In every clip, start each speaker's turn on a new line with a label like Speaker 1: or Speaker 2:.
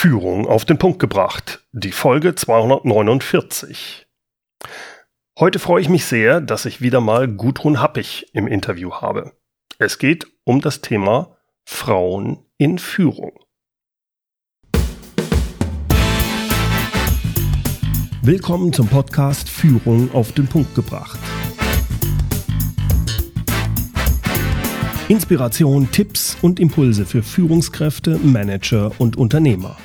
Speaker 1: Führung auf den Punkt gebracht, die Folge 249. Heute freue ich mich sehr, dass ich wieder mal Gudrun Happig im Interview habe. Es geht um das Thema Frauen in Führung. Willkommen zum Podcast Führung auf den Punkt gebracht. Inspiration, Tipps und Impulse für Führungskräfte, Manager und Unternehmer.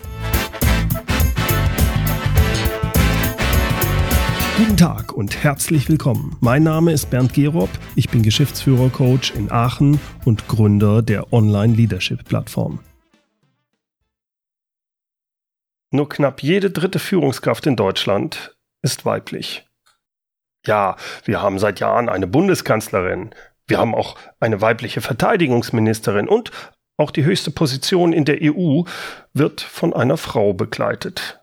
Speaker 1: Guten Tag und herzlich willkommen. Mein Name ist Bernd Gerob, ich bin Geschäftsführer-Coach in Aachen und Gründer der Online-Leadership-Plattform. Nur knapp jede dritte Führungskraft in Deutschland ist weiblich. Ja, wir haben seit Jahren eine Bundeskanzlerin, wir haben auch eine weibliche Verteidigungsministerin und auch die höchste Position in der EU wird von einer Frau begleitet.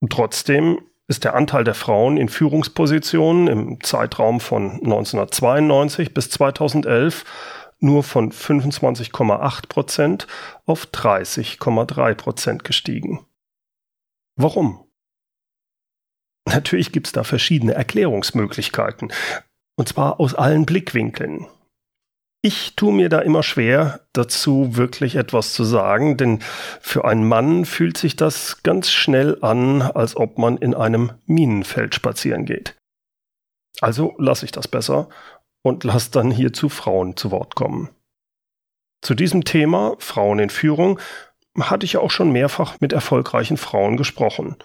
Speaker 1: Und trotzdem ist der Anteil der Frauen in Führungspositionen im Zeitraum von 1992 bis 2011 nur von 25,8 Prozent auf 30,3 Prozent gestiegen. Warum? Natürlich gibt es da verschiedene Erklärungsmöglichkeiten. Und zwar aus allen Blickwinkeln. Ich tue mir da immer schwer, dazu wirklich etwas zu sagen, denn für einen Mann fühlt sich das ganz schnell an, als ob man in einem Minenfeld spazieren geht. Also lasse ich das besser und lasse dann hierzu Frauen zu Wort kommen. Zu diesem Thema Frauen in Führung hatte ich auch schon mehrfach mit erfolgreichen Frauen gesprochen.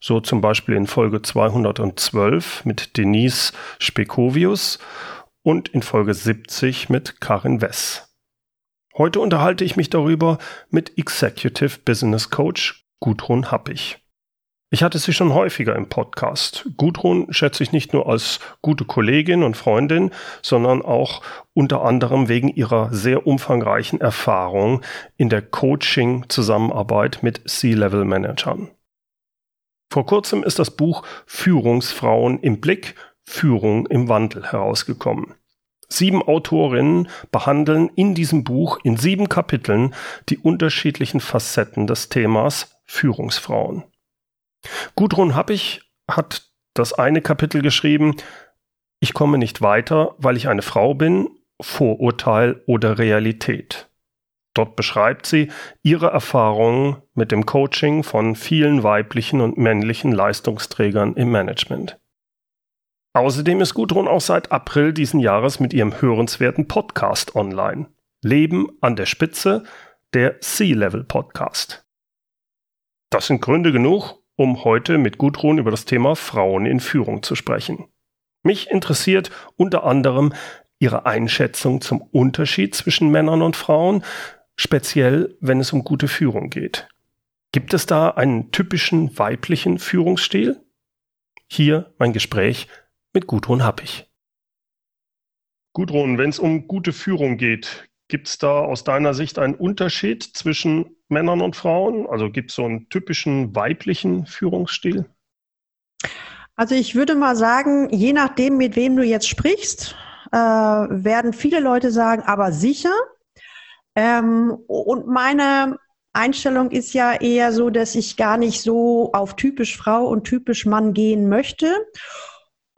Speaker 1: So zum Beispiel in Folge 212 mit Denise Spekovius und in Folge 70 mit Karin Wess. Heute unterhalte ich mich darüber mit Executive Business Coach Gudrun Happig. Ich hatte sie schon häufiger im Podcast. Gudrun schätze ich nicht nur als gute Kollegin und Freundin, sondern auch unter anderem wegen ihrer sehr umfangreichen Erfahrung in der Coaching-Zusammenarbeit mit C-Level-Managern. Vor kurzem ist das Buch Führungsfrauen im Blick, Führung im Wandel herausgekommen. Sieben Autorinnen behandeln in diesem Buch in sieben Kapiteln die unterschiedlichen Facetten des Themas Führungsfrauen. Gudrun Happig hat das eine Kapitel geschrieben, ich komme nicht weiter, weil ich eine Frau bin, Vorurteil oder Realität. Dort beschreibt sie ihre Erfahrungen mit dem Coaching von vielen weiblichen und männlichen Leistungsträgern im Management. Außerdem ist Gudrun auch seit April diesen Jahres mit ihrem hörenswerten Podcast online. Leben an der Spitze, der C-Level Podcast. Das sind Gründe genug, um heute mit Gudrun über das Thema Frauen in Führung zu sprechen. Mich interessiert unter anderem ihre Einschätzung zum Unterschied zwischen Männern und Frauen, speziell wenn es um gute Führung geht. Gibt es da einen typischen weiblichen Führungsstil? Hier mein Gespräch mit Gudrun Happig. Gudrun, wenn es um gute Führung geht, gibt es da aus deiner Sicht einen Unterschied zwischen Männern und Frauen? Also gibt es so einen typischen weiblichen Führungsstil?
Speaker 2: Also ich würde mal sagen, je nachdem, mit wem du jetzt sprichst, äh, werden viele Leute sagen, aber sicher, ähm, und meine Einstellung ist ja eher so, dass ich gar nicht so auf typisch Frau und typisch Mann gehen möchte.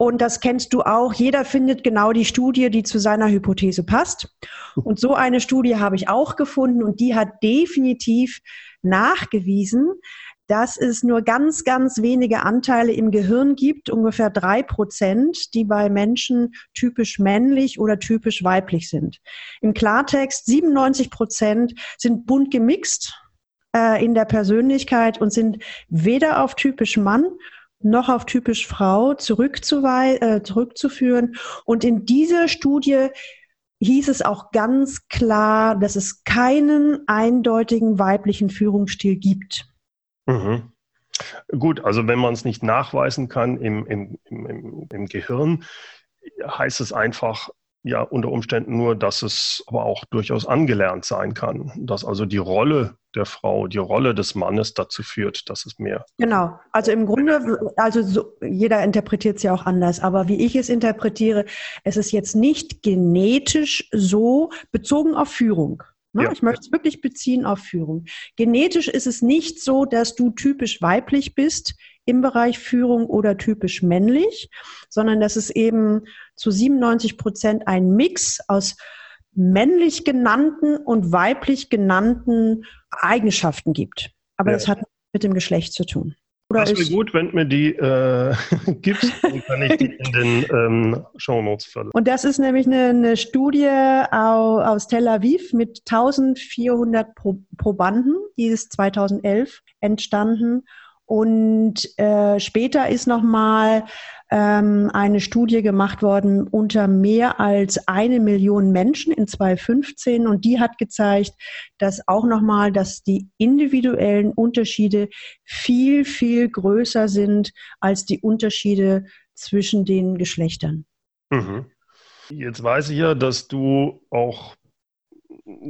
Speaker 2: Und das kennst du auch. Jeder findet genau die Studie, die zu seiner Hypothese passt. Und so eine Studie habe ich auch gefunden und die hat definitiv nachgewiesen, dass es nur ganz, ganz wenige Anteile im Gehirn gibt, ungefähr drei Prozent, die bei Menschen typisch männlich oder typisch weiblich sind. Im Klartext 97 Prozent sind bunt gemixt äh, in der Persönlichkeit und sind weder auf typisch Mann noch auf typisch Frau äh, zurückzuführen. Und in dieser Studie hieß es auch ganz klar, dass es keinen eindeutigen weiblichen Führungsstil gibt.
Speaker 1: Mhm. Gut, also wenn man es nicht nachweisen kann im, im, im, im Gehirn, heißt es einfach, ja, unter Umständen nur, dass es aber auch durchaus angelernt sein kann. Dass also die Rolle der Frau, die Rolle des Mannes dazu führt, dass es mehr.
Speaker 2: Genau. Also im Grunde, also so, jeder interpretiert es ja auch anders. Aber wie ich es interpretiere, es ist jetzt nicht genetisch so bezogen auf Führung. Ne? Ja. Ich möchte es wirklich beziehen auf Führung. Genetisch ist es nicht so, dass du typisch weiblich bist im Bereich Führung oder typisch männlich, sondern dass es eben zu 97 Prozent ein Mix aus männlich genannten und weiblich genannten Eigenschaften gibt. Aber ja. das hat mit dem Geschlecht zu tun.
Speaker 1: Oder das wäre gut, wenn du mir die äh, gibst, dann kann ich die in den ähm, Show Notes verlinken.
Speaker 2: Und das ist nämlich eine, eine Studie aus, aus, Tel Aviv mit 1400 Pro Probanden, die ist 2011 entstanden. Und äh, später ist nochmal ähm, eine Studie gemacht worden unter mehr als eine Million Menschen in 2015 und die hat gezeigt, dass auch nochmal, dass die individuellen Unterschiede viel, viel größer sind als die Unterschiede zwischen den Geschlechtern.
Speaker 1: Mhm. Jetzt weiß ich ja, dass du auch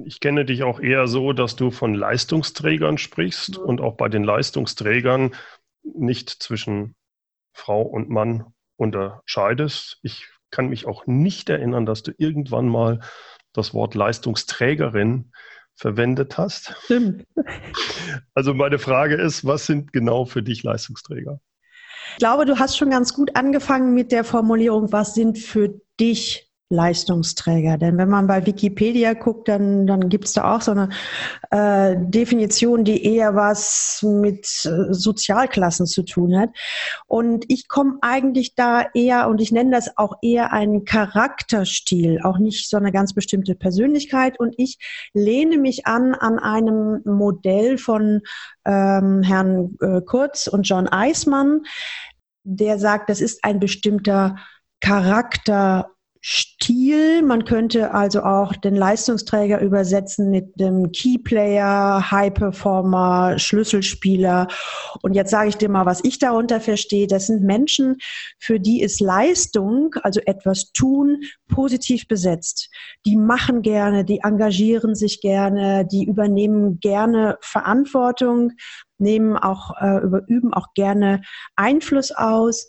Speaker 1: ich kenne dich auch eher so, dass du von Leistungsträgern sprichst mhm. und auch bei den Leistungsträgern nicht zwischen Frau und Mann unterscheidest. Ich kann mich auch nicht erinnern, dass du irgendwann mal das Wort Leistungsträgerin verwendet hast. Stimmt. Also meine Frage ist, was sind genau für dich Leistungsträger?
Speaker 2: Ich glaube, du hast schon ganz gut angefangen mit der Formulierung, was sind für dich Leistungsträger. Denn wenn man bei Wikipedia guckt, dann, dann gibt es da auch so eine äh, Definition, die eher was mit äh, Sozialklassen zu tun hat. Und ich komme eigentlich da eher, und ich nenne das auch eher einen Charakterstil, auch nicht so eine ganz bestimmte Persönlichkeit. Und ich lehne mich an an einem Modell von ähm, Herrn äh, Kurz und John Eismann, der sagt, das ist ein bestimmter Charakter Stil. Man könnte also auch den Leistungsträger übersetzen mit dem Keyplayer, High Performer, Schlüsselspieler. Und jetzt sage ich dir mal, was ich darunter verstehe. Das sind Menschen, für die ist Leistung, also etwas tun, positiv besetzt. Die machen gerne, die engagieren sich gerne, die übernehmen gerne Verantwortung, nehmen auch, äh, üben auch gerne Einfluss aus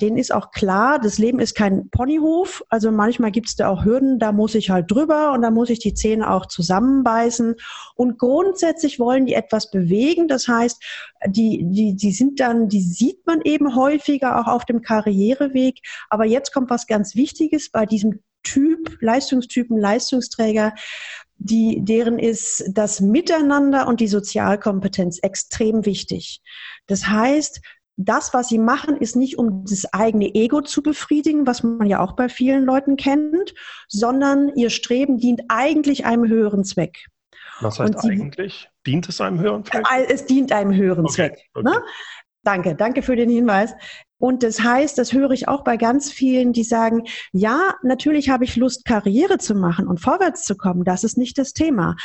Speaker 2: denen ist auch klar, das Leben ist kein Ponyhof. Also manchmal gibt es da auch Hürden, da muss ich halt drüber und da muss ich die Zähne auch zusammenbeißen. Und grundsätzlich wollen die etwas bewegen. Das heißt, die, die, die sind dann, die sieht man eben häufiger auch auf dem Karriereweg. Aber jetzt kommt was ganz Wichtiges bei diesem Typ, Leistungstypen, Leistungsträger die, deren ist das Miteinander und die Sozialkompetenz extrem wichtig. Das heißt, das, was sie machen, ist nicht, um das eigene Ego zu befriedigen, was man ja auch bei vielen Leuten kennt, sondern ihr Streben dient eigentlich einem höheren Zweck.
Speaker 1: Was heißt sie, eigentlich? Dient es einem höheren Zweck?
Speaker 2: Es dient einem höheren okay, Zweck. Okay. Ne? Danke, danke für den Hinweis. Und das heißt, das höre ich auch bei ganz vielen, die sagen, ja, natürlich habe ich Lust, Karriere zu machen und vorwärts zu kommen. Das ist nicht das Thema.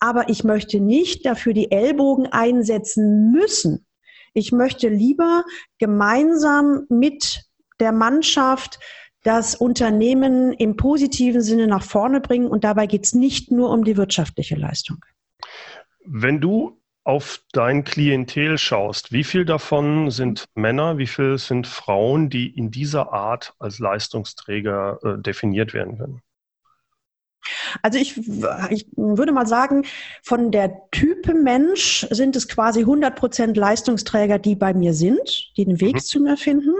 Speaker 2: Aber ich möchte nicht dafür die Ellbogen einsetzen müssen. Ich möchte lieber gemeinsam mit der Mannschaft das Unternehmen im positiven Sinne nach vorne bringen. Und dabei geht es nicht nur um die wirtschaftliche Leistung.
Speaker 1: Wenn du auf dein Klientel schaust, wie viel davon sind Männer, wie viel sind Frauen, die in dieser Art als Leistungsträger äh, definiert werden können?
Speaker 2: Also ich, ich würde mal sagen, von der Type Mensch sind es quasi 100 Prozent Leistungsträger, die bei mir sind, die den Weg mhm. zu mir finden.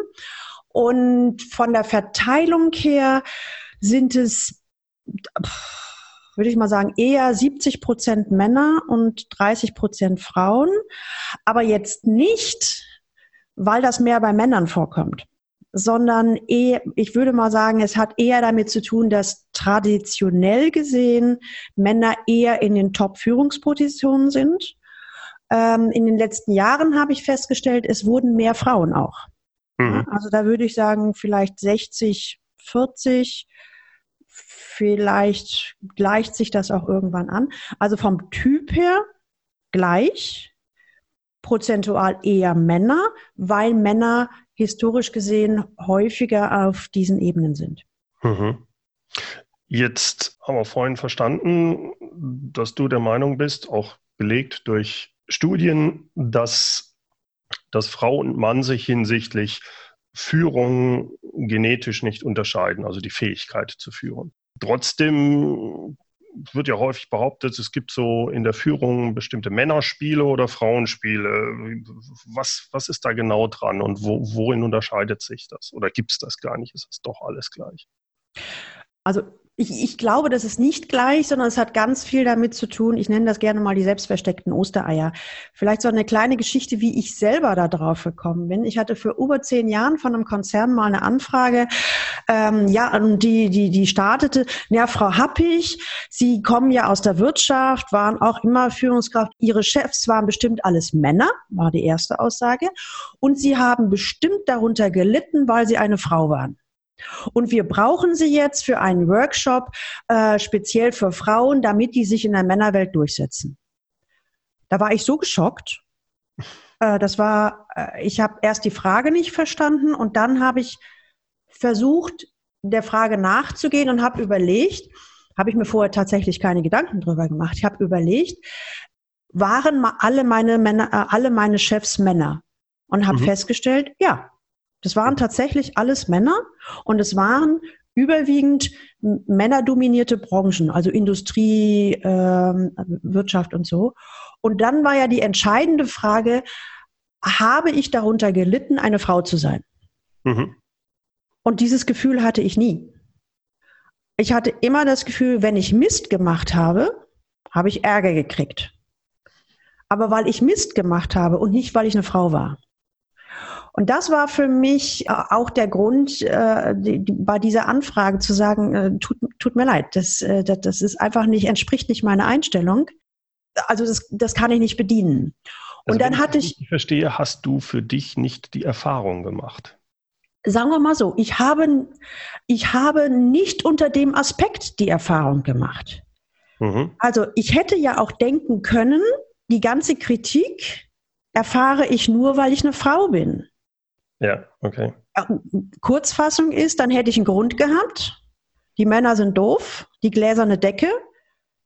Speaker 2: Und von der Verteilung her sind es, würde ich mal sagen, eher 70 Prozent Männer und 30 Prozent Frauen. Aber jetzt nicht, weil das mehr bei Männern vorkommt sondern eher, ich würde mal sagen, es hat eher damit zu tun, dass traditionell gesehen Männer eher in den Top-Führungspositionen sind. Ähm, in den letzten Jahren habe ich festgestellt, es wurden mehr Frauen auch. Mhm. Also da würde ich sagen, vielleicht 60, 40. Vielleicht gleicht sich das auch irgendwann an. Also vom Typ her gleich, prozentual eher Männer, weil Männer historisch gesehen häufiger auf diesen Ebenen sind. Mhm.
Speaker 1: Jetzt haben wir vorhin verstanden, dass du der Meinung bist, auch belegt durch Studien, dass, dass Frau und Mann sich hinsichtlich Führung genetisch nicht unterscheiden, also die Fähigkeit zu führen. Trotzdem wird ja häufig behauptet, es gibt so in der Führung bestimmte Männerspiele oder Frauenspiele. Was, was ist da genau dran und wo, worin unterscheidet sich das? Oder gibt es das gar nicht? Ist das doch alles gleich?
Speaker 2: Also ich, ich, glaube, das ist nicht gleich, sondern es hat ganz viel damit zu tun. Ich nenne das gerne mal die selbstversteckten Ostereier. Vielleicht so eine kleine Geschichte, wie ich selber da drauf gekommen bin. Ich hatte für über zehn Jahren von einem Konzern mal eine Anfrage, ähm, ja, die, die, die startete, ja, Frau Happig, Sie kommen ja aus der Wirtschaft, waren auch immer Führungskraft. Ihre Chefs waren bestimmt alles Männer, war die erste Aussage. Und Sie haben bestimmt darunter gelitten, weil Sie eine Frau waren. Und wir brauchen sie jetzt für einen Workshop äh, speziell für Frauen, damit die sich in der Männerwelt durchsetzen. Da war ich so geschockt. Äh, das war, äh, ich habe erst die Frage nicht verstanden und dann habe ich versucht, der Frage nachzugehen und habe überlegt, habe ich mir vorher tatsächlich keine Gedanken drüber gemacht. Ich habe überlegt, waren alle meine Männer, äh, alle meine Chefs Männer? Und habe mhm. festgestellt, ja, das waren tatsächlich alles Männer und es waren überwiegend männerdominierte Branchen, also Industrie, äh, Wirtschaft und so. Und dann war ja die entscheidende Frage, habe ich darunter gelitten, eine Frau zu sein? Mhm. Und dieses Gefühl hatte ich nie. Ich hatte immer das Gefühl, wenn ich Mist gemacht habe, habe ich Ärger gekriegt. Aber weil ich Mist gemacht habe und nicht, weil ich eine Frau war. Und das war für mich äh, auch der Grund, äh, bei dieser Anfrage zu sagen, äh, tut, tut mir leid, das, das, das ist einfach nicht, entspricht nicht meiner Einstellung. Also das, das kann ich nicht bedienen.
Speaker 1: Und also dann hatte ich. Ich verstehe, hast du für dich nicht die Erfahrung gemacht?
Speaker 2: Sagen wir mal so, ich habe, ich habe nicht unter dem Aspekt die Erfahrung gemacht. Mhm. Also ich hätte ja auch denken können, die ganze Kritik erfahre ich nur, weil ich eine Frau bin.
Speaker 1: Ja, okay.
Speaker 2: Kurzfassung ist, dann hätte ich einen Grund gehabt. Die Männer sind doof, die gläserne Decke,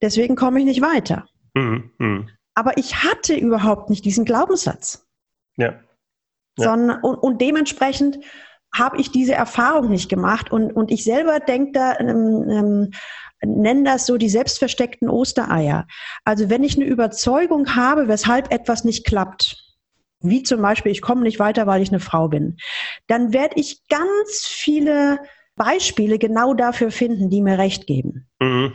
Speaker 2: deswegen komme ich nicht weiter. Mhm, mh. Aber ich hatte überhaupt nicht diesen Glaubenssatz. Ja. ja. Sondern, und, und dementsprechend habe ich diese Erfahrung nicht gemacht. Und, und ich selber denke da, ähm, ähm, nenne das so die selbstversteckten Ostereier. Also wenn ich eine Überzeugung habe, weshalb etwas nicht klappt, wie zum Beispiel, ich komme nicht weiter, weil ich eine Frau bin, dann werde ich ganz viele Beispiele genau dafür finden, die mir recht geben. Mhm.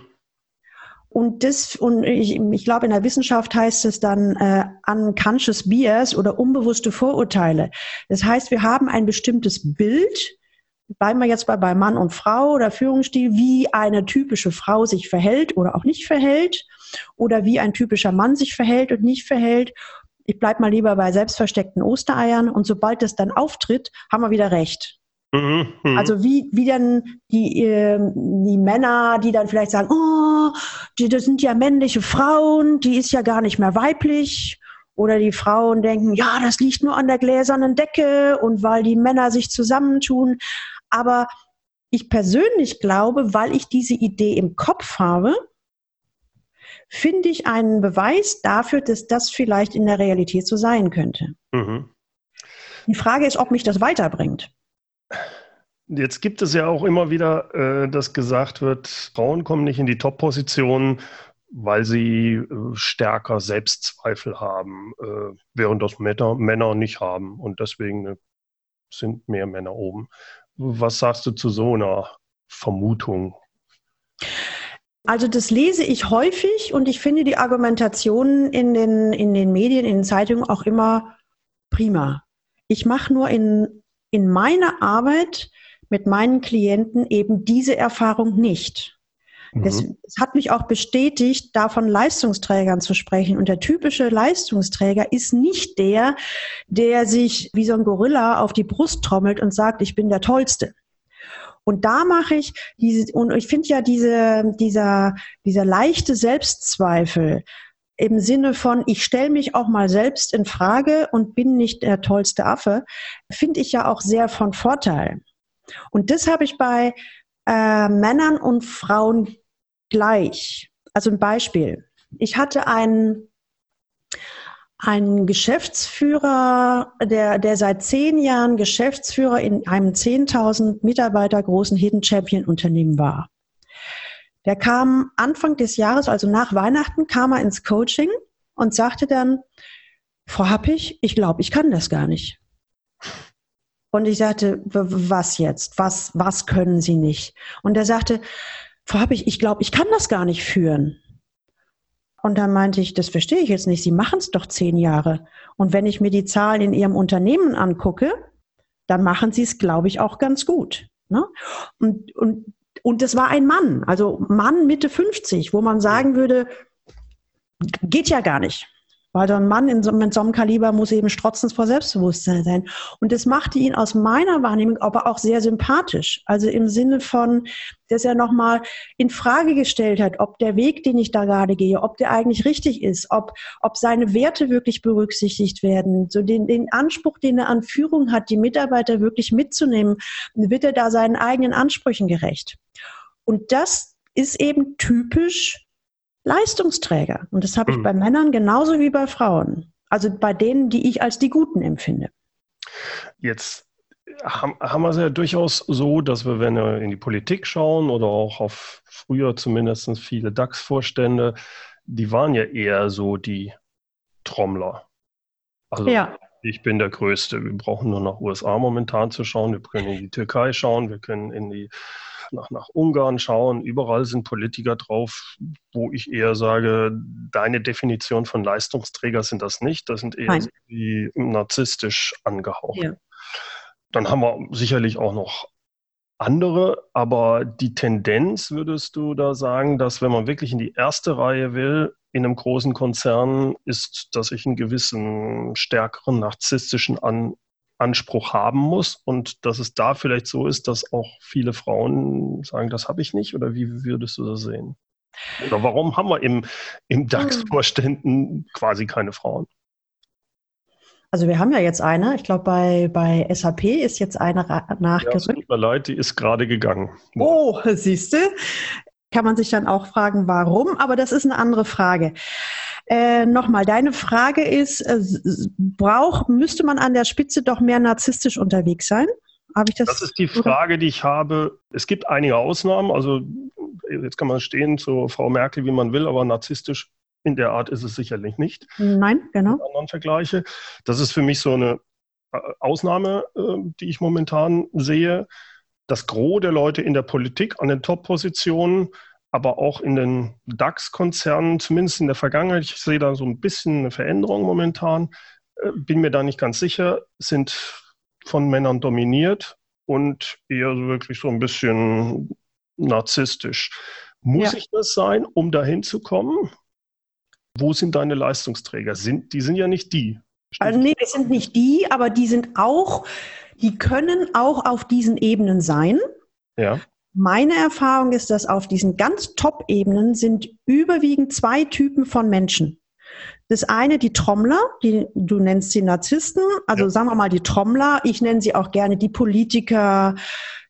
Speaker 2: Und das, und ich, ich glaube, in der Wissenschaft heißt es dann äh, unconscious bias oder unbewusste Vorurteile. Das heißt, wir haben ein bestimmtes Bild, bleiben wir jetzt bei, bei Mann und Frau oder Führungsstil, wie eine typische Frau sich verhält oder auch nicht verhält oder wie ein typischer Mann sich verhält und nicht verhält ich bleibe mal lieber bei selbstversteckten Ostereiern und sobald es dann auftritt, haben wir wieder recht. Mhm, mh. Also wie, wie dann die, äh, die Männer, die dann vielleicht sagen, oh, die, das sind ja männliche Frauen, die ist ja gar nicht mehr weiblich. Oder die Frauen denken, ja, das liegt nur an der gläsernen Decke und weil die Männer sich zusammentun. Aber ich persönlich glaube, weil ich diese Idee im Kopf habe, finde ich einen Beweis dafür, dass das vielleicht in der Realität so sein könnte. Mhm. Die Frage ist, ob mich das weiterbringt.
Speaker 1: Jetzt gibt es ja auch immer wieder, äh, dass gesagt wird, Frauen kommen nicht in die Top-Positionen, weil sie äh, stärker Selbstzweifel haben, äh, während das Männer, Männer nicht haben. Und deswegen sind mehr Männer oben. Was sagst du zu so einer Vermutung?
Speaker 2: Also das lese ich häufig und ich finde die Argumentationen in den, in den Medien, in den Zeitungen auch immer prima. Ich mache nur in, in meiner Arbeit mit meinen Klienten eben diese Erfahrung nicht. Mhm. Das, das hat mich auch bestätigt, da von Leistungsträgern zu sprechen. Und der typische Leistungsträger ist nicht der, der sich wie so ein Gorilla auf die Brust trommelt und sagt, ich bin der Tollste. Und da mache ich diese, und ich finde ja diese, dieser, dieser leichte Selbstzweifel im Sinne von, ich stelle mich auch mal selbst in Frage und bin nicht der tollste Affe, finde ich ja auch sehr von Vorteil. Und das habe ich bei äh, Männern und Frauen gleich. Also ein Beispiel. Ich hatte einen, ein Geschäftsführer, der, der seit zehn Jahren Geschäftsführer in einem 10.000 Mitarbeiter großen Hidden Champion Unternehmen war. Der kam Anfang des Jahres, also nach Weihnachten, kam er ins Coaching und sagte dann, Frau Happig, ich glaube, ich kann das gar nicht. Und ich sagte, was jetzt? Was, was können Sie nicht? Und er sagte, Frau Happig, ich glaube, ich kann das gar nicht führen. Und dann meinte ich, das verstehe ich jetzt nicht. Sie machen es doch zehn Jahre. Und wenn ich mir die Zahlen in Ihrem Unternehmen angucke, dann machen Sie es, glaube ich, auch ganz gut. Ne? Und, und, und das war ein Mann, also Mann Mitte 50, wo man sagen würde, geht ja gar nicht. Weil so ein Mann in so, mit so einem Kaliber muss eben strotzend vor Selbstbewusstsein sein. Und das machte ihn aus meiner Wahrnehmung aber auch sehr sympathisch. Also im Sinne von, dass er nochmal in Frage gestellt hat, ob der Weg, den ich da gerade gehe, ob der eigentlich richtig ist, ob, ob seine Werte wirklich berücksichtigt werden, so den, den Anspruch, den er an Führung hat, die Mitarbeiter wirklich mitzunehmen, wird er da seinen eigenen Ansprüchen gerecht. Und das ist eben typisch Leistungsträger. Und das habe ich mhm. bei Männern genauso wie bei Frauen. Also bei denen, die ich als die Guten empfinde.
Speaker 1: Jetzt haben, wir es ja durchaus so, dass wir, wenn wir in die Politik schauen oder auch auf früher zumindest viele DAX-Vorstände, die waren ja eher so die Trommler. Also ja. ich bin der Größte. Wir brauchen nur nach USA momentan zu schauen. Wir können in die Türkei schauen. Wir können in die nach, nach Ungarn schauen, überall sind Politiker drauf, wo ich eher sage, deine Definition von Leistungsträger sind das nicht, das sind eher wie narzisstisch angehaucht. Ja. Dann haben wir sicherlich auch noch andere, aber die Tendenz würdest du da sagen, dass wenn man wirklich in die erste Reihe will, in einem großen Konzern, ist, dass ich einen gewissen stärkeren narzisstischen An Anspruch haben muss und dass es da vielleicht so ist, dass auch viele Frauen sagen, das habe ich nicht oder wie würdest du das sehen? Oder warum haben wir im, im DAX-Vorständen quasi keine Frauen?
Speaker 2: Also wir haben ja jetzt eine, ich glaube bei, bei SAP ist jetzt eine nachgerückt. Ja,
Speaker 1: tut mir leid, die ist gerade gegangen.
Speaker 2: Oh, siehst du? Kann man sich dann auch fragen, warum, aber das ist eine andere Frage. Äh, Nochmal, deine Frage ist, äh, braucht, müsste man an der Spitze doch mehr narzisstisch unterwegs sein?
Speaker 1: Habe ich das? Das ist die Frage, oder? die ich habe. Es gibt einige Ausnahmen. Also jetzt kann man stehen zu Frau Merkel, wie man will, aber narzisstisch in der Art ist es sicherlich nicht.
Speaker 2: Nein, genau.
Speaker 1: Mit anderen Vergleiche. Das ist für mich so eine äh, Ausnahme, äh, die ich momentan sehe. Das Gros der Leute in der Politik an den Top-Positionen aber auch in den DAX-Konzernen, zumindest in der Vergangenheit, ich sehe da so ein bisschen eine Veränderung momentan, äh, bin mir da nicht ganz sicher, sind von Männern dominiert und eher wirklich so ein bisschen narzisstisch. Muss ja. ich das sein, um dahin zu kommen? Wo sind deine Leistungsträger? Sind, die sind ja nicht die.
Speaker 2: Also nee, das sind nicht die, aber die sind auch, die können auch auf diesen Ebenen sein. Ja. Meine Erfahrung ist, dass auf diesen ganz Top-Ebenen sind überwiegend zwei Typen von Menschen. Das eine die Trommler, die, du nennst sie Narzissten, also ja. sagen wir mal die Trommler, ich nenne sie auch gerne die Politiker,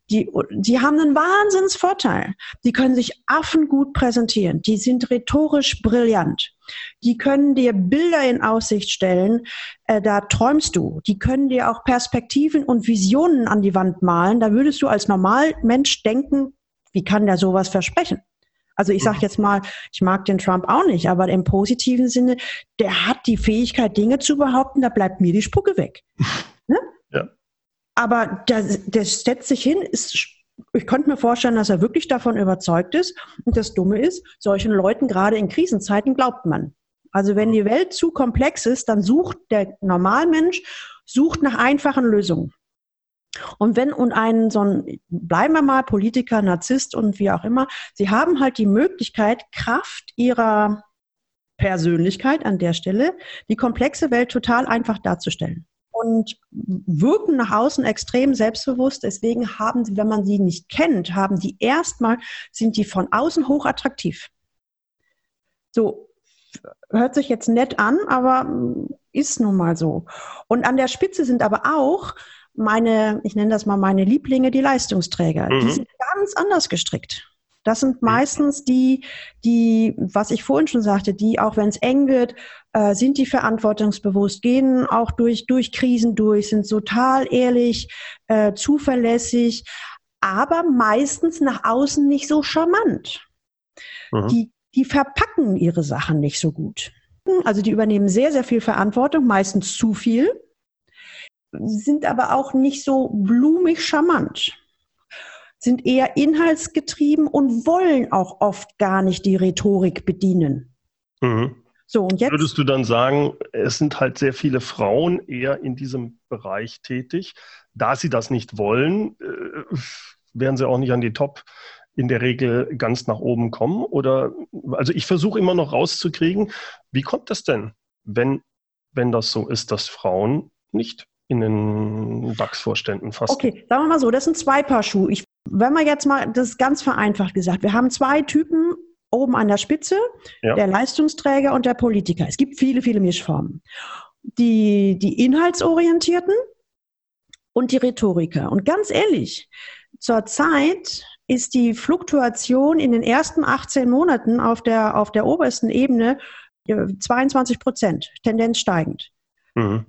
Speaker 2: die, die haben einen Wahnsinnsvorteil. Die können sich affengut präsentieren. Die sind rhetorisch brillant. Die können dir Bilder in Aussicht stellen, äh, da träumst du. Die können dir auch Perspektiven und Visionen an die Wand malen. Da würdest du als Normalmensch denken, wie kann der sowas versprechen? Also ich sage jetzt mal, ich mag den Trump auch nicht, aber im positiven Sinne, der hat die Fähigkeit, Dinge zu behaupten, da bleibt mir die Spucke weg. Aber der, der setzt sich hin, ist, ich könnte mir vorstellen, dass er wirklich davon überzeugt ist. Und das Dumme ist, solchen Leuten gerade in Krisenzeiten glaubt man. Also wenn die Welt zu komplex ist, dann sucht der Normalmensch, sucht nach einfachen Lösungen. Und wenn und ein so ein, bleiben wir mal Politiker, Narzisst und wie auch immer, sie haben halt die Möglichkeit, Kraft ihrer Persönlichkeit an der Stelle, die komplexe Welt total einfach darzustellen und wirken nach außen extrem selbstbewusst. Deswegen haben sie, wenn man sie nicht kennt, haben die erstmal, sind die von außen hoch attraktiv. So, hört sich jetzt nett an, aber ist nun mal so. Und an der Spitze sind aber auch meine, ich nenne das mal meine Lieblinge, die Leistungsträger. Mhm. Die sind ganz anders gestrickt. Das sind meistens die, die, was ich vorhin schon sagte, die, auch wenn es eng wird, äh, sind die verantwortungsbewusst, gehen auch durch, durch Krisen durch, sind total ehrlich, äh, zuverlässig, aber meistens nach außen nicht so charmant. mhm. die, die verpacken ihre Sachen nicht so gut. Also die übernehmen sehr, sehr viel Verantwortung, meistens zu viel, sind aber auch nicht so blumig charmant, sind eher inhaltsgetrieben und wollen auch oft gar nicht die Rhetorik bedienen.
Speaker 1: Mhm. So, und jetzt. Würdest du dann sagen, es sind halt sehr viele Frauen eher in diesem Bereich tätig. Da sie das nicht wollen, äh, werden sie auch nicht an die Top in der Regel ganz nach oben kommen? Oder, also ich versuche immer noch rauszukriegen, wie kommt das denn, wenn, wenn das so ist, dass Frauen nicht in den DAX-Vorständen fassen?
Speaker 2: Okay, sagen wir mal so, das sind zwei Paar Schuhe. Ich, wenn man jetzt mal, das ist ganz vereinfacht gesagt, wir haben zwei Typen oben an der Spitze, ja. der Leistungsträger und der Politiker. Es gibt viele, viele Mischformen. Die, die Inhaltsorientierten und die Rhetoriker. Und ganz ehrlich, zurzeit ist die Fluktuation in den ersten 18 Monaten auf der, auf der obersten Ebene 22 Prozent, Tendenz steigend. Mhm.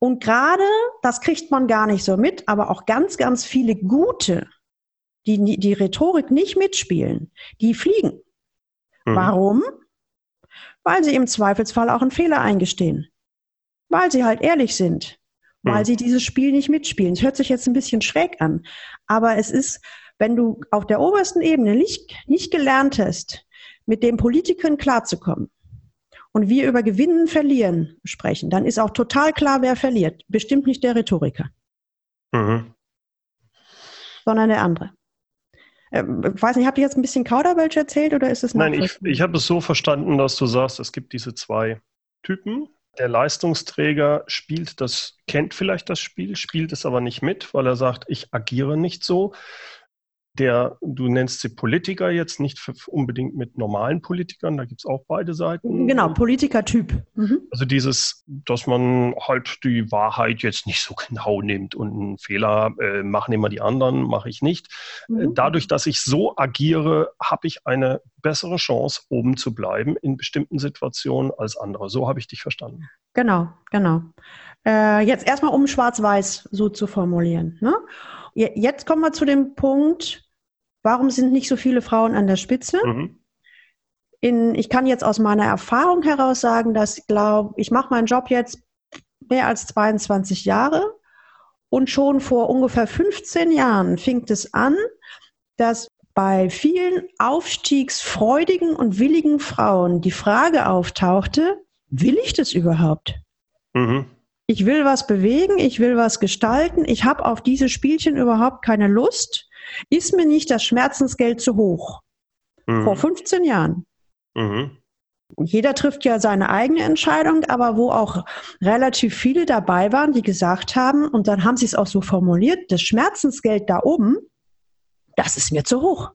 Speaker 2: Und gerade, das kriegt man gar nicht so mit, aber auch ganz, ganz viele gute, die die Rhetorik nicht mitspielen, die fliegen. Mhm. Warum? Weil sie im Zweifelsfall auch einen Fehler eingestehen. Weil sie halt ehrlich sind. Weil mhm. sie dieses Spiel nicht mitspielen. Es hört sich jetzt ein bisschen schräg an. Aber es ist, wenn du auf der obersten Ebene nicht, nicht gelernt hast, mit den Politikern klarzukommen, und wir über Gewinnen, Verlieren sprechen, dann ist auch total klar, wer verliert. Bestimmt nicht der Rhetoriker, mhm. sondern der andere. Ich weiß nicht, habt ihr jetzt ein bisschen Kauderwelsch erzählt oder ist es
Speaker 1: Nein, ich, ich habe es so verstanden, dass du sagst, es gibt diese zwei Typen. Der Leistungsträger spielt das, kennt vielleicht das Spiel, spielt es aber nicht mit, weil er sagt, ich agiere nicht so der, du nennst sie Politiker jetzt, nicht für, unbedingt mit normalen Politikern, da gibt es auch beide Seiten.
Speaker 2: Genau, Politikertyp.
Speaker 1: Mhm. Also dieses, dass man halt die Wahrheit jetzt nicht so genau nimmt und einen Fehler äh, machen immer die anderen, mache ich nicht. Mhm. Dadurch, dass ich so agiere, habe ich eine bessere Chance, oben zu bleiben in bestimmten Situationen als andere. So habe ich dich verstanden.
Speaker 2: Genau, genau. Äh, jetzt erstmal, um schwarz-weiß so zu formulieren. Ne? Jetzt kommen wir zu dem Punkt, Warum sind nicht so viele Frauen an der Spitze? Mhm. In, ich kann jetzt aus meiner Erfahrung heraus sagen, dass ich glaube, ich mache meinen Job jetzt mehr als 22 Jahre und schon vor ungefähr 15 Jahren fing es an, dass bei vielen aufstiegsfreudigen und willigen Frauen die Frage auftauchte, will ich das überhaupt? Mhm. Ich will was bewegen, ich will was gestalten, ich habe auf diese Spielchen überhaupt keine Lust ist mir nicht das Schmerzensgeld zu hoch? Mhm. Vor 15 Jahren. Mhm. Jeder trifft ja seine eigene Entscheidung, aber wo auch relativ viele dabei waren, die gesagt haben, und dann haben sie es auch so formuliert, das Schmerzensgeld da oben, das ist mir zu hoch.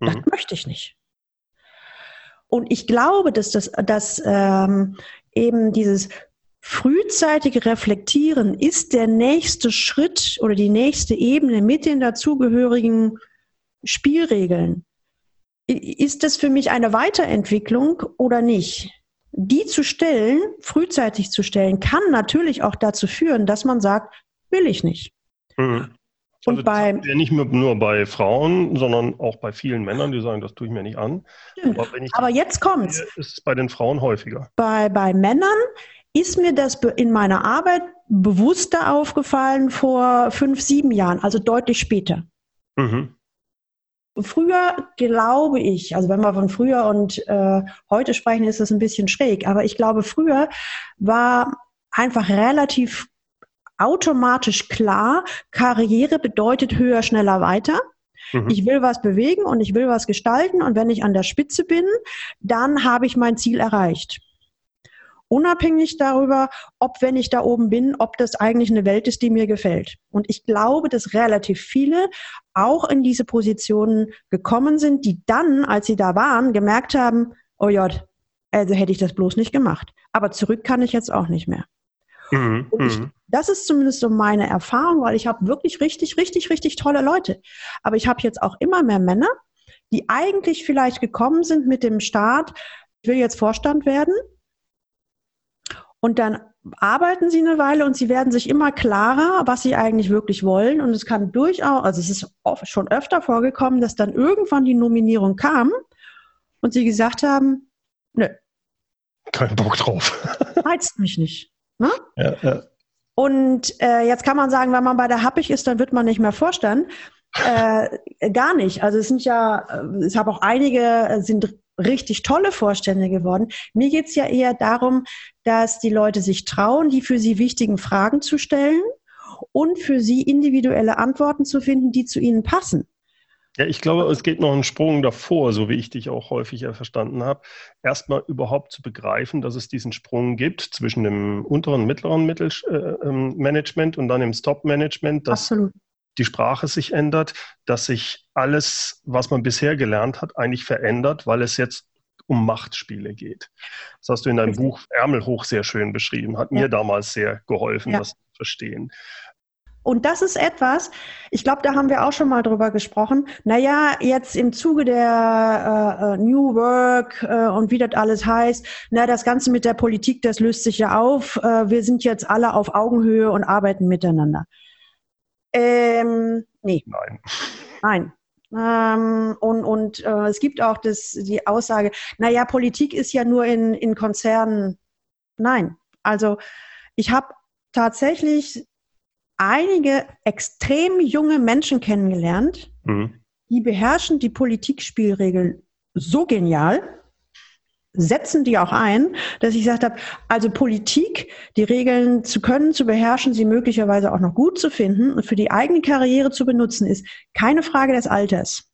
Speaker 2: Mhm. Das möchte ich nicht. Und ich glaube, dass das, dass ähm, eben dieses frühzeitige Reflektieren ist der nächste Schritt oder die nächste Ebene mit den dazugehörigen Spielregeln. Ist das für mich eine Weiterentwicklung oder nicht? Die zu stellen, frühzeitig zu stellen, kann natürlich auch dazu führen, dass man sagt, will ich nicht.
Speaker 1: Mhm. Und also bei, ja nicht nur, bei Frauen, sondern auch bei vielen Männern, die sagen, das tue ich mir nicht an.
Speaker 2: Aber, Aber jetzt kommt
Speaker 1: es. Ist es bei den Frauen häufiger.
Speaker 2: Bei, bei Männern ist mir das in meiner Arbeit bewusster aufgefallen vor fünf, sieben Jahren, also deutlich später. Mhm. Früher glaube ich, also wenn wir von früher und äh, heute sprechen, ist das ein bisschen schräg, aber ich glaube, früher war einfach relativ automatisch klar, Karriere bedeutet höher, schneller, weiter. Mhm. Ich will was bewegen und ich will was gestalten und wenn ich an der Spitze bin, dann habe ich mein Ziel erreicht unabhängig darüber, ob, wenn ich da oben bin, ob das eigentlich eine Welt ist, die mir gefällt. Und ich glaube, dass relativ viele auch in diese Positionen gekommen sind, die dann, als sie da waren, gemerkt haben, oh Gott, also hätte ich das bloß nicht gemacht. Aber zurück kann ich jetzt auch nicht mehr. Mhm. Und ich, mhm. das ist zumindest so meine Erfahrung, weil ich habe wirklich richtig, richtig, richtig tolle Leute. Aber ich habe jetzt auch immer mehr Männer, die eigentlich vielleicht gekommen sind mit dem Start, ich will jetzt Vorstand werden und dann arbeiten sie eine Weile und sie werden sich immer klarer, was sie eigentlich wirklich wollen. Und es kann durchaus, also es ist oft, schon öfter vorgekommen, dass dann irgendwann die Nominierung kam und sie gesagt haben, nö.
Speaker 1: Kein Bock drauf.
Speaker 2: Reizt mich nicht. Ne? Ja, ja. Und äh, jetzt kann man sagen, wenn man bei der Happig ist, dann wird man nicht mehr Vorstand. Äh, gar nicht. Also es sind ja, äh, es habe auch einige, äh, sind richtig tolle Vorstände geworden. Mir geht es ja eher darum, dass die Leute sich trauen, die für sie wichtigen Fragen zu stellen und für sie individuelle Antworten zu finden, die zu ihnen passen.
Speaker 1: Ja, ich glaube, es geht noch einen Sprung davor, so wie ich dich auch häufig verstanden habe. Erstmal überhaupt zu begreifen, dass es diesen Sprung gibt zwischen dem unteren, mittleren Mittel, äh, ähm, Management und dann dem Stop-Management, dass Absolut. Die Sprache sich ändert, dass sich alles, was man bisher gelernt hat, eigentlich verändert, weil es jetzt um Machtspiele geht. Das hast du in deinem Buch Ärmel hoch sehr schön beschrieben, hat ja. mir damals sehr geholfen, ja. das zu verstehen.
Speaker 2: Und das ist etwas, ich glaube, da haben wir auch schon mal drüber gesprochen. Naja, jetzt im Zuge der äh, äh, New Work äh, und wie das alles heißt, na, das Ganze mit der Politik, das löst sich ja auf. Äh, wir sind jetzt alle auf Augenhöhe und arbeiten miteinander. Ähm, nee. Nein. Nein. Ähm, und und äh, es gibt auch das, die Aussage, naja, Politik ist ja nur in, in Konzernen. Nein. Also ich habe tatsächlich einige extrem junge Menschen kennengelernt, mhm. die beherrschen die Politikspielregeln so genial, setzen die auch ein, dass ich gesagt habe, also Politik, die Regeln zu können, zu beherrschen, sie möglicherweise auch noch gut zu finden und für die eigene Karriere zu benutzen, ist keine Frage des Alters.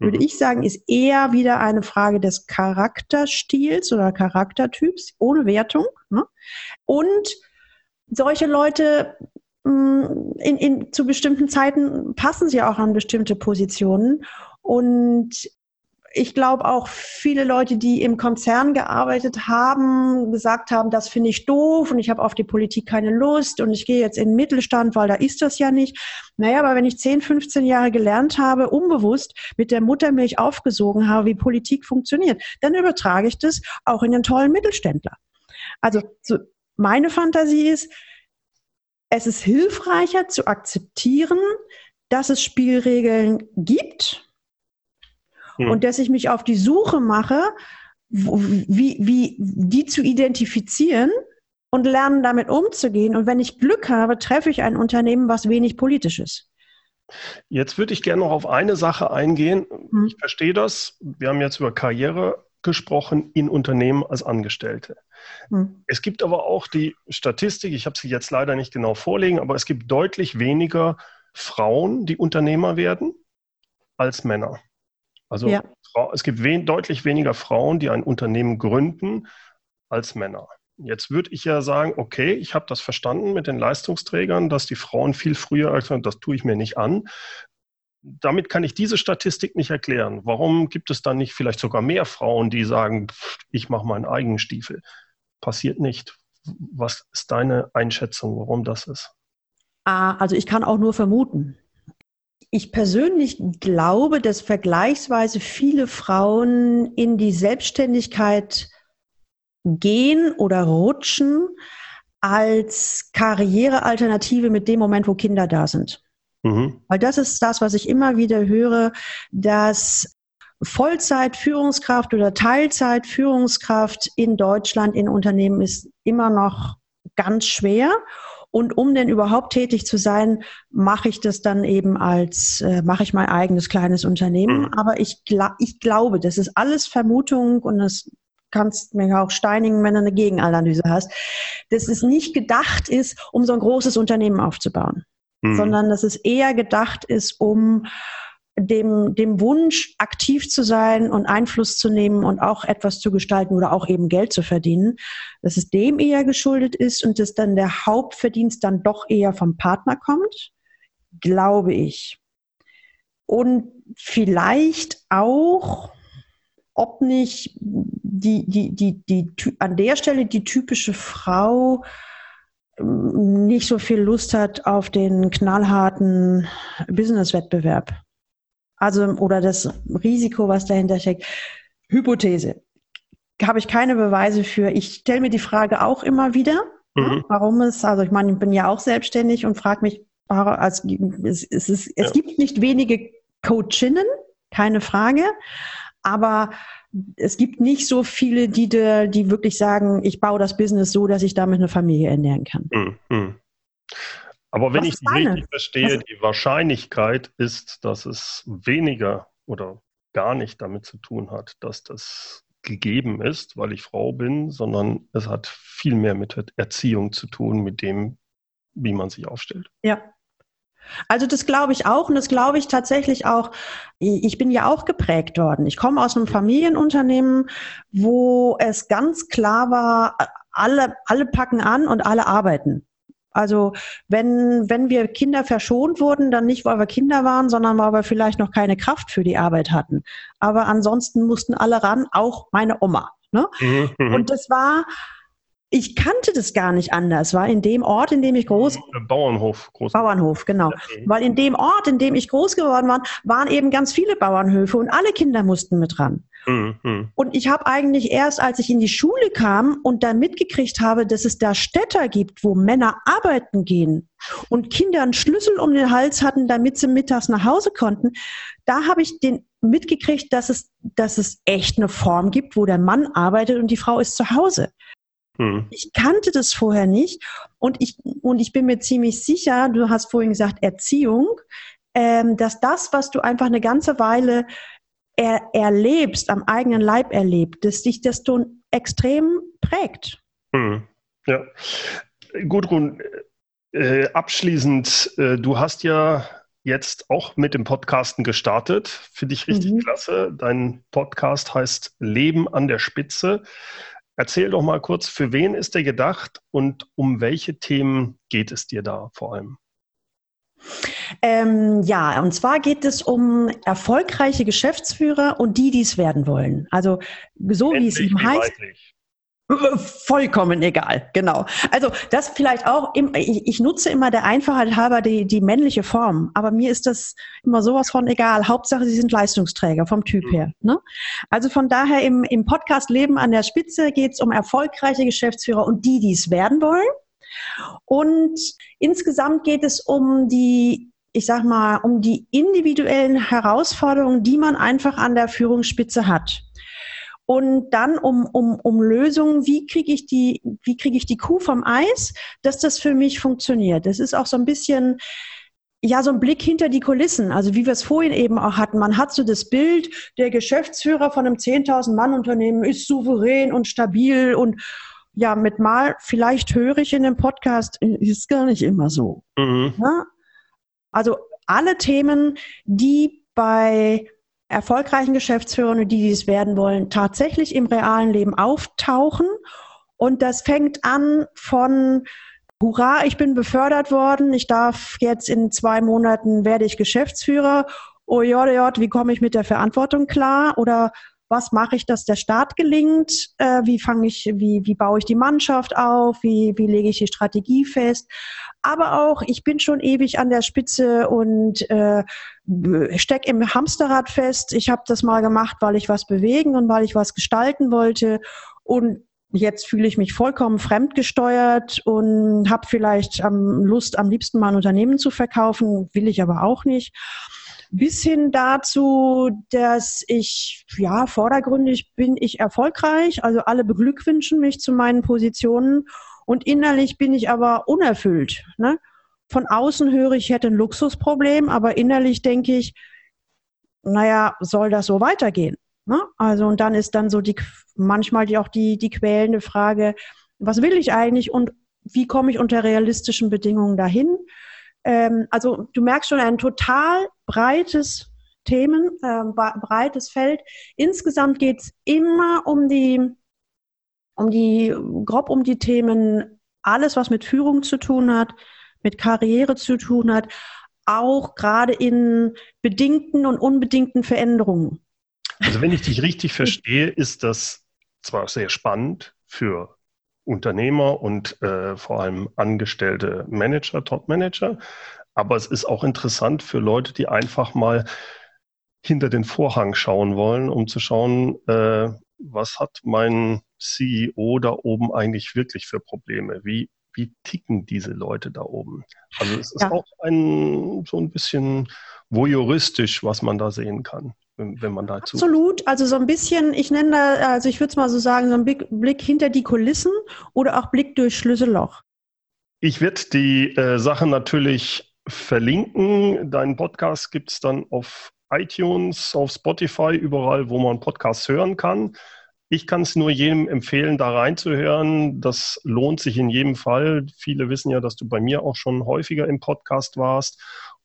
Speaker 2: Würde mhm. ich sagen, ist eher wieder eine Frage des Charakterstils oder Charaktertyps, ohne Wertung. Ne? Und solche Leute Mm, in, in, zu bestimmten Zeiten passen sie auch an bestimmte Positionen. Und ich glaube auch viele Leute, die im Konzern gearbeitet haben, gesagt haben, das finde ich doof und ich habe auf die Politik keine Lust und ich gehe jetzt in den Mittelstand, weil da ist das ja nicht. Naja, aber wenn ich 10, 15 Jahre gelernt habe, unbewusst mit der Muttermilch aufgesogen habe, wie Politik funktioniert, dann übertrage ich das auch in den tollen Mittelständler. Also so meine Fantasie ist, es ist hilfreicher zu akzeptieren, dass es Spielregeln gibt hm. und dass ich mich auf die Suche mache, wie, wie die zu identifizieren und lernen, damit umzugehen. Und wenn ich Glück habe, treffe ich ein Unternehmen, was wenig politisch ist.
Speaker 1: Jetzt würde ich gerne noch auf eine Sache eingehen. Hm. Ich verstehe das. Wir haben jetzt über Karriere gesprochen in Unternehmen als Angestellte. Hm. Es gibt aber auch die Statistik, ich habe sie jetzt leider nicht genau vorlegen, aber es gibt deutlich weniger Frauen, die Unternehmer werden, als Männer. Also ja. es gibt we deutlich weniger Frauen, die ein Unternehmen gründen, als Männer. Jetzt würde ich ja sagen, okay, ich habe das verstanden mit den Leistungsträgern, dass die Frauen viel früher, also das tue ich mir nicht an. Damit kann ich diese Statistik nicht erklären. Warum gibt es dann nicht vielleicht sogar mehr Frauen, die sagen, ich mache meinen eigenen Stiefel? passiert nicht. Was ist deine Einschätzung, warum das ist?
Speaker 2: Ah, also ich kann auch nur vermuten. Ich persönlich glaube, dass vergleichsweise viele Frauen in die Selbstständigkeit gehen oder rutschen als Karrierealternative mit dem Moment, wo Kinder da sind. Mhm. Weil das ist das, was ich immer wieder höre, dass Vollzeit-Führungskraft oder Teilzeit-Führungskraft in Deutschland in Unternehmen ist immer noch ganz schwer. Und um denn überhaupt tätig zu sein, mache ich das dann eben als, äh, mache ich mein eigenes kleines Unternehmen. Mhm. Aber ich, gla ich glaube, das ist alles Vermutung und das kannst mir auch steinigen, wenn du eine Gegenanalyse hast, dass es nicht gedacht ist, um so ein großes Unternehmen aufzubauen, mhm. sondern dass es eher gedacht ist, um dem, dem Wunsch, aktiv zu sein und Einfluss zu nehmen und auch etwas zu gestalten oder auch eben Geld zu verdienen, dass es dem eher geschuldet ist und dass dann der Hauptverdienst dann doch eher vom Partner kommt, glaube ich. Und vielleicht auch, ob nicht die, die, die, die, an der Stelle die typische Frau ähm, nicht so viel Lust hat auf den knallharten Businesswettbewerb. Also, oder das Risiko, was dahinter steckt. Hypothese. Habe ich keine Beweise für. Ich stelle mir die Frage auch immer wieder, ne, mhm. warum es, also ich meine, ich bin ja auch selbstständig und frage mich, also es, es, ist, es ja. gibt nicht wenige Coachinnen, keine Frage, aber es gibt nicht so viele, die, die wirklich sagen, ich baue das Business so, dass ich damit eine Familie ernähren kann. Mhm.
Speaker 1: Aber wenn ich richtig verstehe, Was? die Wahrscheinlichkeit ist, dass es weniger oder gar nicht damit zu tun hat, dass das gegeben ist, weil ich Frau bin, sondern es hat viel mehr mit Erziehung zu tun, mit dem, wie man sich aufstellt.
Speaker 2: Ja, also das glaube ich auch und das glaube ich tatsächlich auch. Ich bin ja auch geprägt worden. Ich komme aus einem Familienunternehmen, wo es ganz klar war, alle, alle packen an und alle arbeiten. Also wenn, wenn wir Kinder verschont wurden, dann nicht, weil wir Kinder waren, sondern weil wir vielleicht noch keine Kraft für die Arbeit hatten. Aber ansonsten mussten alle ran, auch meine Oma. Ne? Mhm. mhm. Und das war, ich kannte das gar nicht anders, war in dem Ort, in dem ich groß
Speaker 1: äh, Bauernhof
Speaker 2: groß Bauernhof genau, weil in dem Ort, in dem ich groß geworden war, waren eben ganz viele Bauernhöfe und alle Kinder mussten mit ran. Mhm. Und ich habe eigentlich erst, als ich in die Schule kam und dann mitgekriegt habe, dass es da Städter gibt, wo Männer arbeiten gehen und Kinder einen Schlüssel um den Hals hatten, damit sie mittags nach Hause konnten, da habe ich den mitgekriegt, dass es, dass es echt eine Form gibt, wo der Mann arbeitet und die Frau ist zu Hause. Hm. Ich kannte das vorher nicht und ich, und ich bin mir ziemlich sicher, du hast vorhin gesagt Erziehung, ähm, dass das, was du einfach eine ganze Weile er, erlebst, am eigenen Leib erlebt, dass dich das dann extrem prägt. Hm.
Speaker 1: Ja. Gudrun, äh, abschließend, äh, du hast ja jetzt auch mit dem Podcasten gestartet. Finde ich richtig mhm. klasse. Dein Podcast heißt Leben an der Spitze. Erzähl doch mal kurz, für wen ist der gedacht und um welche Themen geht es dir da vor allem?
Speaker 2: Ähm, ja, und zwar geht es um erfolgreiche Geschäftsführer und die, die es werden wollen. Also so Endlich, wie es ihm heißt. Weiblich. Vollkommen egal, genau. Also das vielleicht auch, ich, ich nutze immer der Einfachheit halber die, die männliche Form, aber mir ist das immer sowas von egal. Hauptsache, sie sind Leistungsträger vom Typ mhm. her. Ne? Also von daher im, im Podcast Leben an der Spitze geht es um erfolgreiche Geschäftsführer und die, die es werden wollen. Und insgesamt geht es um die ich sag mal, um die individuellen Herausforderungen, die man einfach an der Führungsspitze hat und dann um, um, um Lösungen, wie kriege ich die, wie kriege ich die Kuh vom Eis, dass das für mich funktioniert. Das ist auch so ein bisschen, ja, so ein Blick hinter die Kulissen. Also wie wir es vorhin eben auch hatten. Man hat so das Bild, der Geschäftsführer von einem 10.000 Mann Unternehmen ist souverän und stabil und ja, mit mal, vielleicht höre ich in dem Podcast, ist gar nicht immer so. Mhm. Ja? Also alle Themen, die bei erfolgreichen Geschäftsführern und die, die es werden wollen, tatsächlich im realen Leben auftauchen. Und das fängt an von Hurra, ich bin befördert worden, ich darf jetzt in zwei Monaten werde ich Geschäftsführer. Oh Jod, Jod, wie komme ich mit der Verantwortung klar? Oder was mache ich, dass der Start gelingt? Äh, wie fange ich, wie, wie baue ich die Mannschaft auf? Wie, wie lege ich die Strategie fest? Aber auch, ich bin schon ewig an der Spitze und äh, steck im Hamsterrad fest. Ich habe das mal gemacht, weil ich was bewegen und weil ich was gestalten wollte. Und jetzt fühle ich mich vollkommen fremdgesteuert und habe vielleicht am Lust, am liebsten mal ein Unternehmen zu verkaufen, will ich aber auch nicht bis hin dazu, dass ich, ja, vordergründig bin ich erfolgreich, also alle beglückwünschen mich zu meinen Positionen und innerlich bin ich aber unerfüllt. Ne? Von außen höre ich, ich hätte ein Luxusproblem, aber innerlich denke ich, naja, soll das so weitergehen? Ne? Also und dann ist dann so die manchmal die, auch die, die quälende Frage, was will ich eigentlich und wie komme ich unter realistischen Bedingungen dahin? Ähm, also du merkst schon ein total breites Themen, äh, breites Feld. Insgesamt geht es immer um die, um die, grob um die Themen, alles, was mit Führung zu tun hat, mit Karriere zu tun hat, auch gerade in bedingten und unbedingten Veränderungen.
Speaker 1: Also wenn ich dich richtig verstehe, ist das zwar sehr spannend für Unternehmer und äh, vor allem angestellte Manager, Top-Manager. Aber es ist auch interessant für Leute, die einfach mal hinter den Vorhang schauen wollen, um zu schauen, äh, was hat mein CEO da oben eigentlich wirklich für Probleme? Wie, wie ticken diese Leute da oben? Also es ist ja. auch ein, so ein bisschen voyeuristisch, was man da sehen kann. Wenn, wenn man dazu.
Speaker 2: Absolut, also so ein bisschen, ich nenne da, also ich würde es mal so sagen, so ein Blick, Blick hinter die Kulissen oder auch Blick durch Schlüsselloch.
Speaker 1: Ich werde die äh, Sachen natürlich verlinken. Deinen Podcast gibt es dann auf iTunes, auf Spotify, überall, wo man Podcasts hören kann. Ich kann es nur jedem empfehlen, da reinzuhören. Das lohnt sich in jedem Fall. Viele wissen ja, dass du bei mir auch schon häufiger im Podcast warst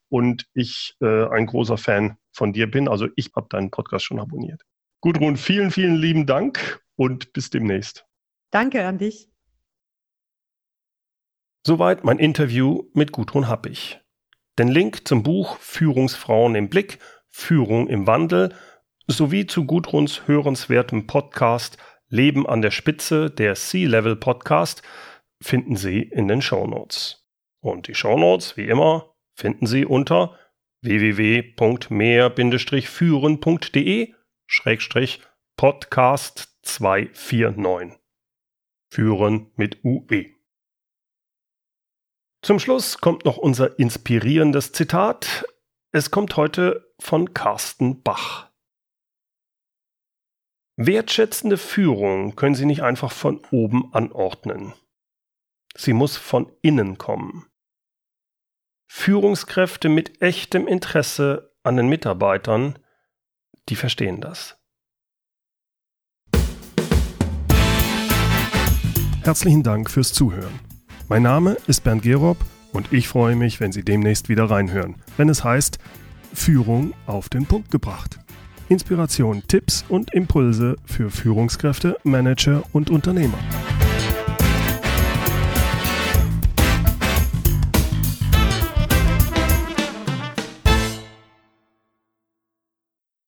Speaker 1: und ich äh, ein großer Fan von dir bin. Also ich habe deinen Podcast schon abonniert. Gudrun, vielen, vielen lieben Dank und bis demnächst.
Speaker 2: Danke an dich.
Speaker 1: Soweit mein Interview mit Gudrun Happig. Den Link zum Buch Führungsfrauen im Blick, Führung im Wandel sowie zu Gudruns hörenswertem Podcast Leben an der Spitze, der Sea-Level Podcast, finden Sie in den Shownotes. Und die Shownotes, wie immer, finden Sie unter www.mehr-führen.de Schrägstrich Podcast 249. Führen mit UE. Zum Schluss kommt noch unser inspirierendes Zitat. Es kommt heute von Carsten Bach. Wertschätzende Führung können Sie nicht einfach von oben anordnen. Sie muss von innen kommen. Führungskräfte mit echtem Interesse an den Mitarbeitern, die verstehen das. Herzlichen Dank fürs Zuhören. Mein Name ist Bernd Gerob und ich freue mich, wenn Sie demnächst wieder reinhören, wenn es heißt Führung auf den Punkt gebracht. Inspiration, Tipps und Impulse für Führungskräfte, Manager und Unternehmer.